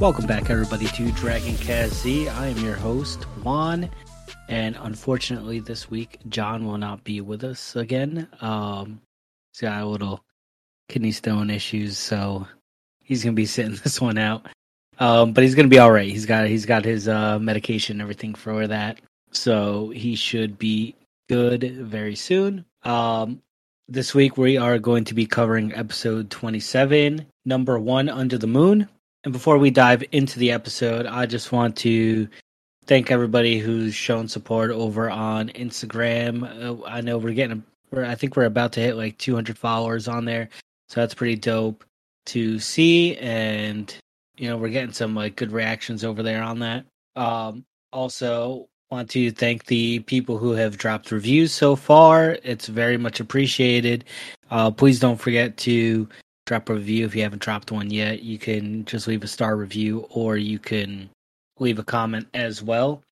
Welcome back, everybody, to Dragon Cast Z. I am your host, Juan, and unfortunately, this week John will not be with us again. Um, he's got a little kidney stone issues, so he's gonna be sitting this one out. Um, but he's gonna be all right. He's got he's got his uh, medication and everything for that, so he should be good very soon. Um, this week we are going to be covering episode 27, number one, Under the Moon. And before we dive into the episode, I just want to thank everybody who's shown support over on Instagram. Uh, I know we're getting, we're, I think we're about to hit like 200 followers on there, so that's pretty dope to see. And you know, we're getting some like good reactions over there on that. Um, also, want to thank the people who have dropped reviews so far. It's very much appreciated. Uh, please don't forget to drop a review if you haven't dropped one yet. You can just leave a star review or you can leave a comment as well.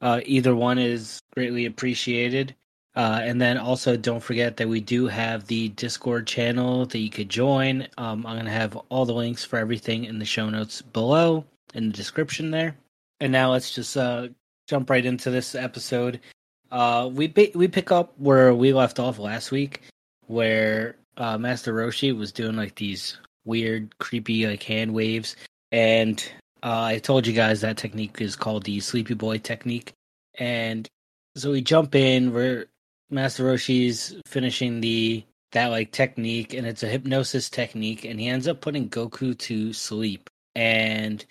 Uh, either one is greatly appreciated. Uh, and then also don't forget that we do have the Discord channel that you could join. Um, I'm going to have all the links for everything in the show notes below in the description there. And now let's just uh, jump right into this episode. Uh, we we pick up where we left off last week, where uh, Master Roshi was doing like these weird, creepy like hand waves, and uh, I told you guys that technique is called the Sleepy Boy technique. And so we jump in. We're Master Roshi's finishing the that like technique, and it's a hypnosis technique, and he ends up putting Goku to sleep. And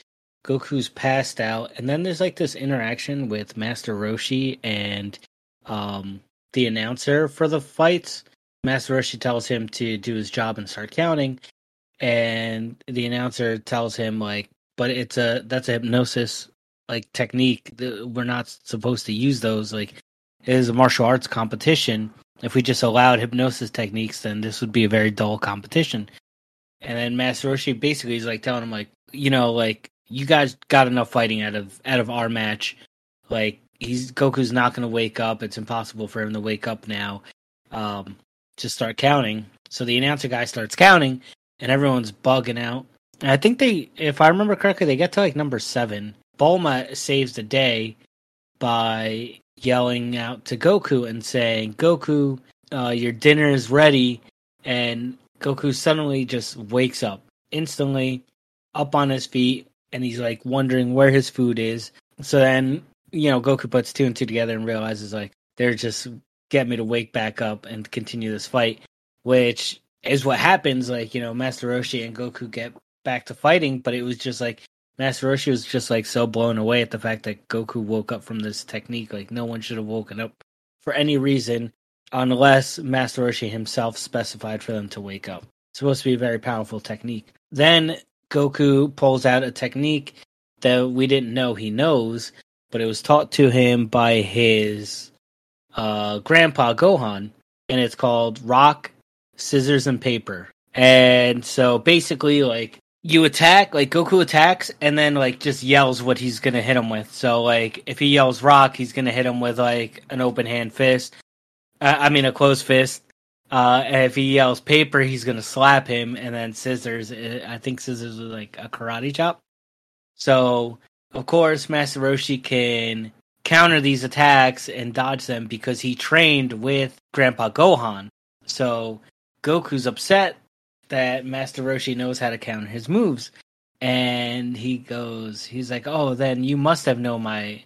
Goku's passed out, and then there's like this interaction with Master Roshi and um, the announcer for the fights. Master Roshi tells him to do his job and start counting, and the announcer tells him like, "But it's a that's a hypnosis like technique. We're not supposed to use those. Like, it is a martial arts competition. If we just allowed hypnosis techniques, then this would be a very dull competition." And then Master Roshi basically is like telling him like, you know, like you guys got enough fighting out of out of our match. Like he's Goku's not going to wake up. It's impossible for him to wake up now. Um, to start counting. So the announcer guy starts counting, and everyone's bugging out. And I think they, if I remember correctly, they get to like number seven. Bulma saves the day by yelling out to Goku and saying, "Goku, uh, your dinner is ready." And Goku suddenly just wakes up instantly, up on his feet, and he's like wondering where his food is. So then, you know, Goku puts two and two together and realizes like they're just get me to wake back up and continue this fight, which is what happens. Like, you know, Master Roshi and Goku get back to fighting, but it was just like Master Roshi was just like so blown away at the fact that Goku woke up from this technique. Like, no one should have woken up for any reason unless Master Roshi himself specified for them to wake up. It's supposed to be a very powerful technique. Then Goku pulls out a technique that we didn't know he knows, but it was taught to him by his uh, grandpa Gohan, and it's called Rock, Scissors, and Paper. And so basically, like you attack, like Goku attacks, and then like just yells what he's gonna hit him with. So like if he yells Rock, he's gonna hit him with like an open hand fist. I mean a closed fist. Uh, if he yells paper, he's gonna slap him, and then scissors. Uh, I think scissors is like a karate chop. So of course, Master Roshi can counter these attacks and dodge them because he trained with Grandpa Gohan. So Goku's upset that Master Roshi knows how to counter his moves, and he goes, he's like, "Oh, then you must have known my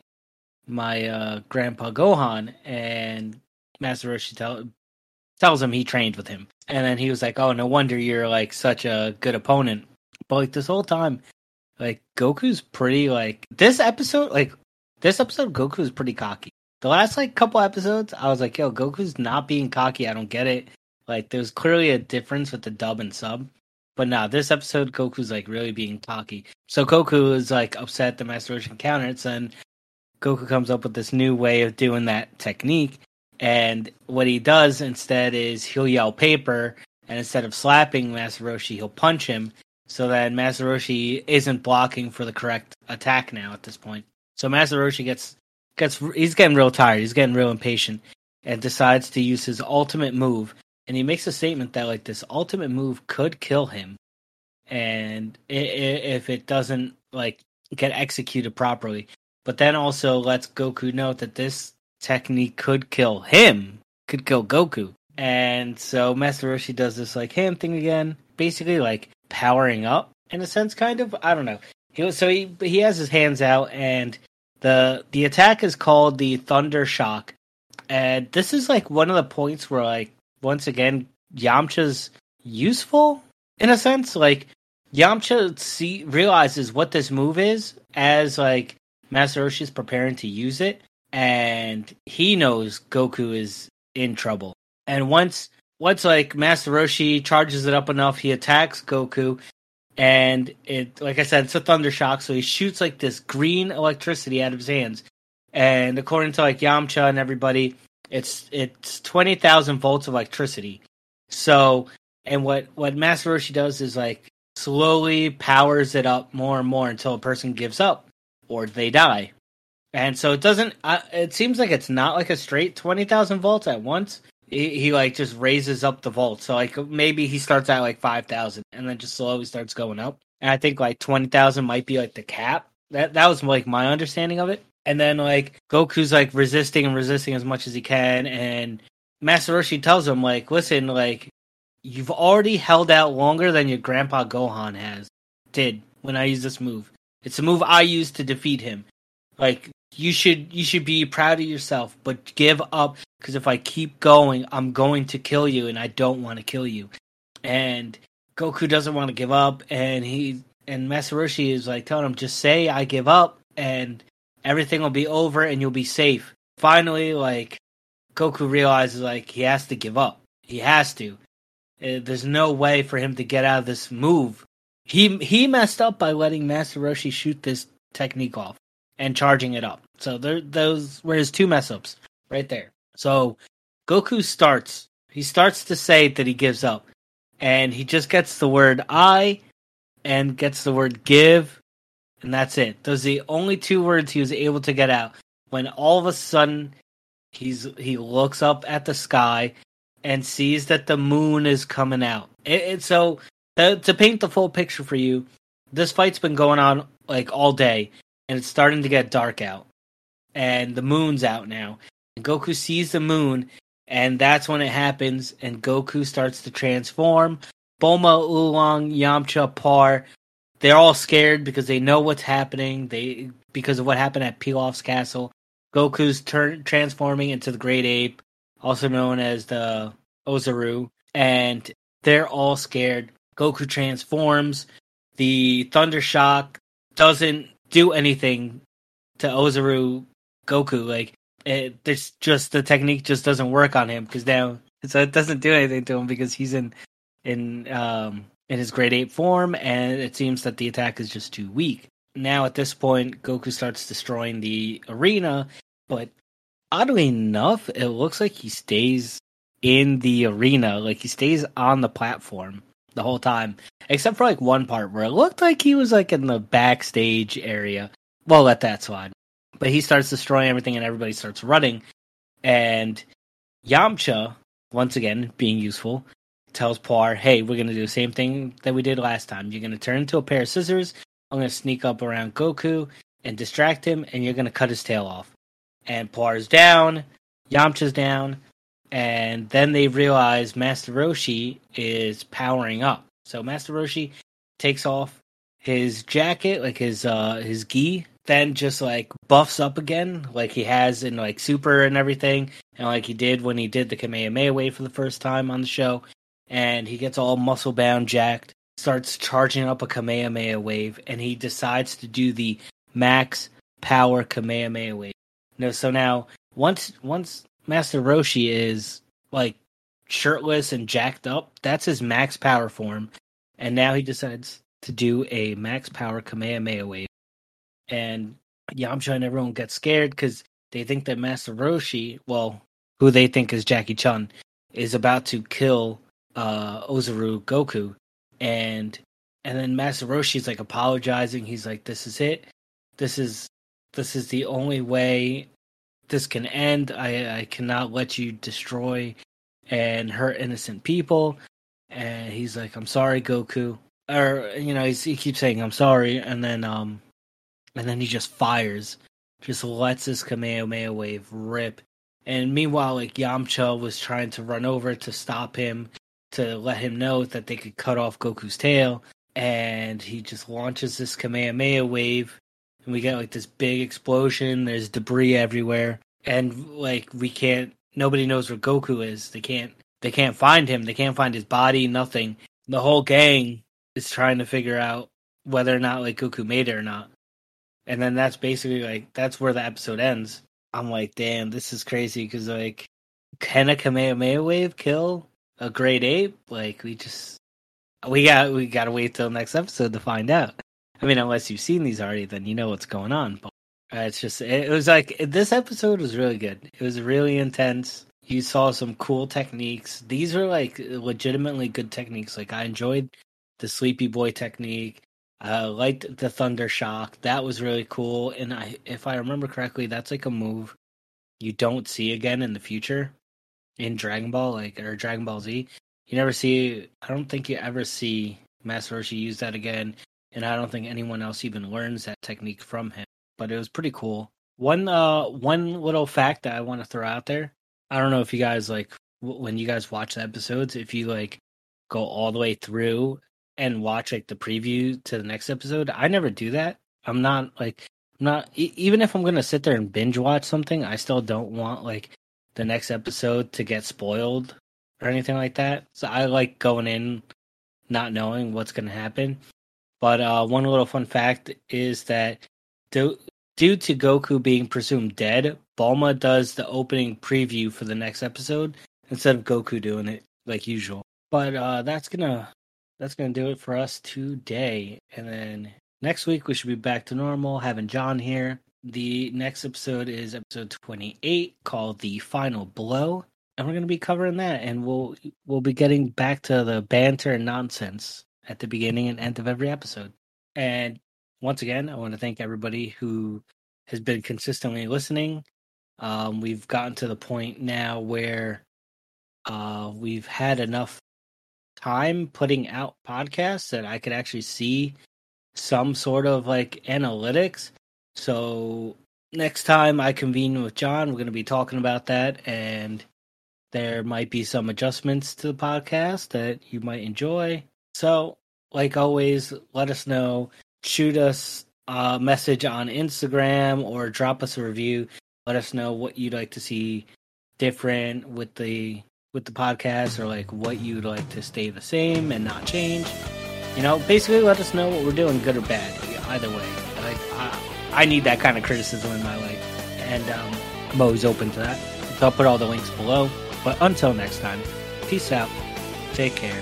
my uh, Grandpa Gohan." And Master Roshi tell, tells him he trained with him. And then he was like, "Oh, no wonder you're like such a good opponent." But like this whole time, like Goku's pretty like this episode, like this episode, Goku's pretty cocky. The last like couple episodes, I was like, "Yo, Goku's not being cocky. I don't get it." Like, there's clearly a difference with the dub and sub. But now nah, this episode, Goku's like really being cocky. So Goku is like upset the Master Roshi counters, and Goku comes up with this new way of doing that technique. And what he does instead is he'll yell paper, and instead of slapping Master Roshi, he'll punch him so that Master Roshi isn't blocking for the correct attack now at this point. So Master Roshi gets gets he's getting real tired, he's getting real impatient, and decides to use his ultimate move. And he makes a statement that like this ultimate move could kill him, and if it doesn't like get executed properly. But then also lets Goku know that this technique could kill him, could kill Goku. And so Master Roshi does this like hand thing again, basically like powering up in a sense, kind of. I don't know. He so he he has his hands out, and the the attack is called the Thunder Shock, and this is like one of the points where like once again Yamcha's useful in a sense. Like Yamcha see realizes what this move is as like Master Roshi is preparing to use it, and he knows Goku is in trouble. And once once like Master Roshi charges it up enough, he attacks Goku, and it like I said, it's a thunder shock, so he shoots like this green electricity out of his hands. And according to like Yamcha and everybody, it's it's twenty thousand volts of electricity. So and what what Master Roshi does is like slowly powers it up more and more until a person gives up or they die. And so it doesn't. Uh, it seems like it's not like a straight twenty thousand volts at once. He, he, like just raises up the vault. So like maybe he starts at like five thousand and then just slowly starts going up. And I think like twenty thousand might be like the cap. That that was like my understanding of it. And then like Goku's like resisting and resisting as much as he can, and Master Roshi tells him like, listen, like you've already held out longer than your grandpa Gohan has did when I use this move. It's a move I used to defeat him. Like you should you should be proud of yourself, but give up because if I keep going, I'm going to kill you, and I don't want to kill you. And Goku doesn't want to give up, and he and Master Roshi is like telling him, just say I give up, and everything will be over, and you'll be safe. Finally, like Goku realizes like he has to give up. He has to. Uh, there's no way for him to get out of this move. He he messed up by letting Master Roshi shoot this technique off and charging it up. So there those were his two mess ups right there. So Goku starts. He starts to say that he gives up, and he just gets the word "I" and gets the word "give," and that's it. Those are the only two words he was able to get out. When all of a sudden he's he looks up at the sky and sees that the moon is coming out. It so uh, to paint the full picture for you, this fight's been going on like all day, and it's starting to get dark out, and the moon's out now. And Goku sees the moon, and that's when it happens, and Goku starts to transform. Bulma, Oolong, Yamcha, Puar, they're all scared because they know what's happening. They because of what happened at Pilaf's castle. Goku's turn transforming into the Great Ape also known as the Ozaru, and they're all scared. Goku transforms. The Thunder Shock doesn't do anything to Ozaru Goku. Like it, there's just the technique just doesn't work on him because now so it doesn't do anything to him because he's in in um in his Great Ape form, and it seems that the attack is just too weak. Now at this point, Goku starts destroying the arena, but oddly enough, it looks like he stays in the arena, like he stays on the platform the whole time, except for like one part where it looked like he was like in the backstage area. Well, let that slide. But he starts destroying everything, and everybody starts running. And Yamcha, once again being useful, tells Puar, "Hey, we're gonna do the same thing that we did last time. You're gonna turn into a pair of scissors. I'm gonna sneak up around Goku and distract him, and you're gonna cut his tail off." and Puar's down, Yamcha's down, and then they realize Master Roshi is powering up. So Master Roshi takes off his jacket, like his uh his gi, then just like buffs up again, like he has in like Super and everything, and like he did when he did the Kamehameha wave for the first time on the show, and he gets all muscle bound, jacked, starts charging up a Kamehameha wave, and he decides to do the max power Kamehameha wave. No, so now once once Master Roshi is like shirtless and jacked up, that's his max power form, and now he decides to do a max power Kamehameha wave, and Yamcha and everyone gets scared because they think that Master Roshi, well, who they think is Jackie Chun, is about to kill uh, Ozaru Goku, and and then Master Roshi's like apologizing. He's like, "This is it. This is this is the only way this can end. I, I cannot let you destroy and hurt innocent people. And he's like, I'm sorry, Goku. or you know, he keeps saying I'm sorry, and then um, and then he just fires, just lets his Kamehameha wave rip. And meanwhile, like Yamcha was trying to run over to stop him, to let him know that they could cut off Goku's tail, and he just launches this Kamehameha wave, and we get like this big explosion. There's debris everywhere, and like we can't. Nobody knows where Goku is. They can't. They can't find him. They can't find his body. Nothing. The whole gang is trying to figure out whether or not like Goku made it or not. And then that's basically like that's where the episode ends. I'm like, damn, this is crazy because like, can a Kamehameha wave kill a great ape? Like, we just we got we got to wait till next episode to find out. I mean, unless you've seen these already, then you know what's going on. But uh, it's just it was like this episode was really good. It was really intense. You saw some cool techniques. These are like legitimately good techniques. Like I enjoyed the Sleepy Boy technique. I liked the Thunder Shock. That was really cool. And I, if I remember correctly, that's like a move you don't see again in the future in Dragon Ball, like or Dragon Ball Z. You never see. I don't think you ever see Master Roshi use that again, and I don't think anyone else even learns that technique from him. But it was pretty cool. One uh, one little fact that I want to throw out there. I don't know if you guys like when you guys watch the episodes, if you like go all the way through and watch like the preview to the next episode. I never do that. I'm not like not even if I'm gonna sit there and binge watch something. I still don't want like the next episode to get spoiled or anything like that. So I like going in not knowing what's gonna happen. But uh, one little fun fact is that due, due to Goku being presumed dead, Bulma does the opening preview for the next episode instead of Goku doing it like usual. But uh, that's gonna that's to do it for us today. And then next week we should be back to normal, having John here. The next episode is episode 28 called The Final Blow. And we're to be covering that and we'll we'll be getting back to the banter and nonsense at the beginning and end of every episode. And once again, I want to thank everybody who has been consistently listening. Um, we've gotten to the point now where uh, we've had enough time putting out podcasts that I could actually see some sort of like analytics. So next time I convene with John, we're going to be talking about that and there might be some adjustments to the podcast that you might enjoy. So, like always, let us know. Shoot us a message on Instagram or drop us a review. Let us know what you'd like to see different with the with the podcast or like what you'd like to stay the same and not change. You know, basically let us know what we're doing, good or bad. Either way, like I, I need that kind of criticism in my life, and um, I'm always open to that. So I'll put all the links below. But until next time, peace out. Take care.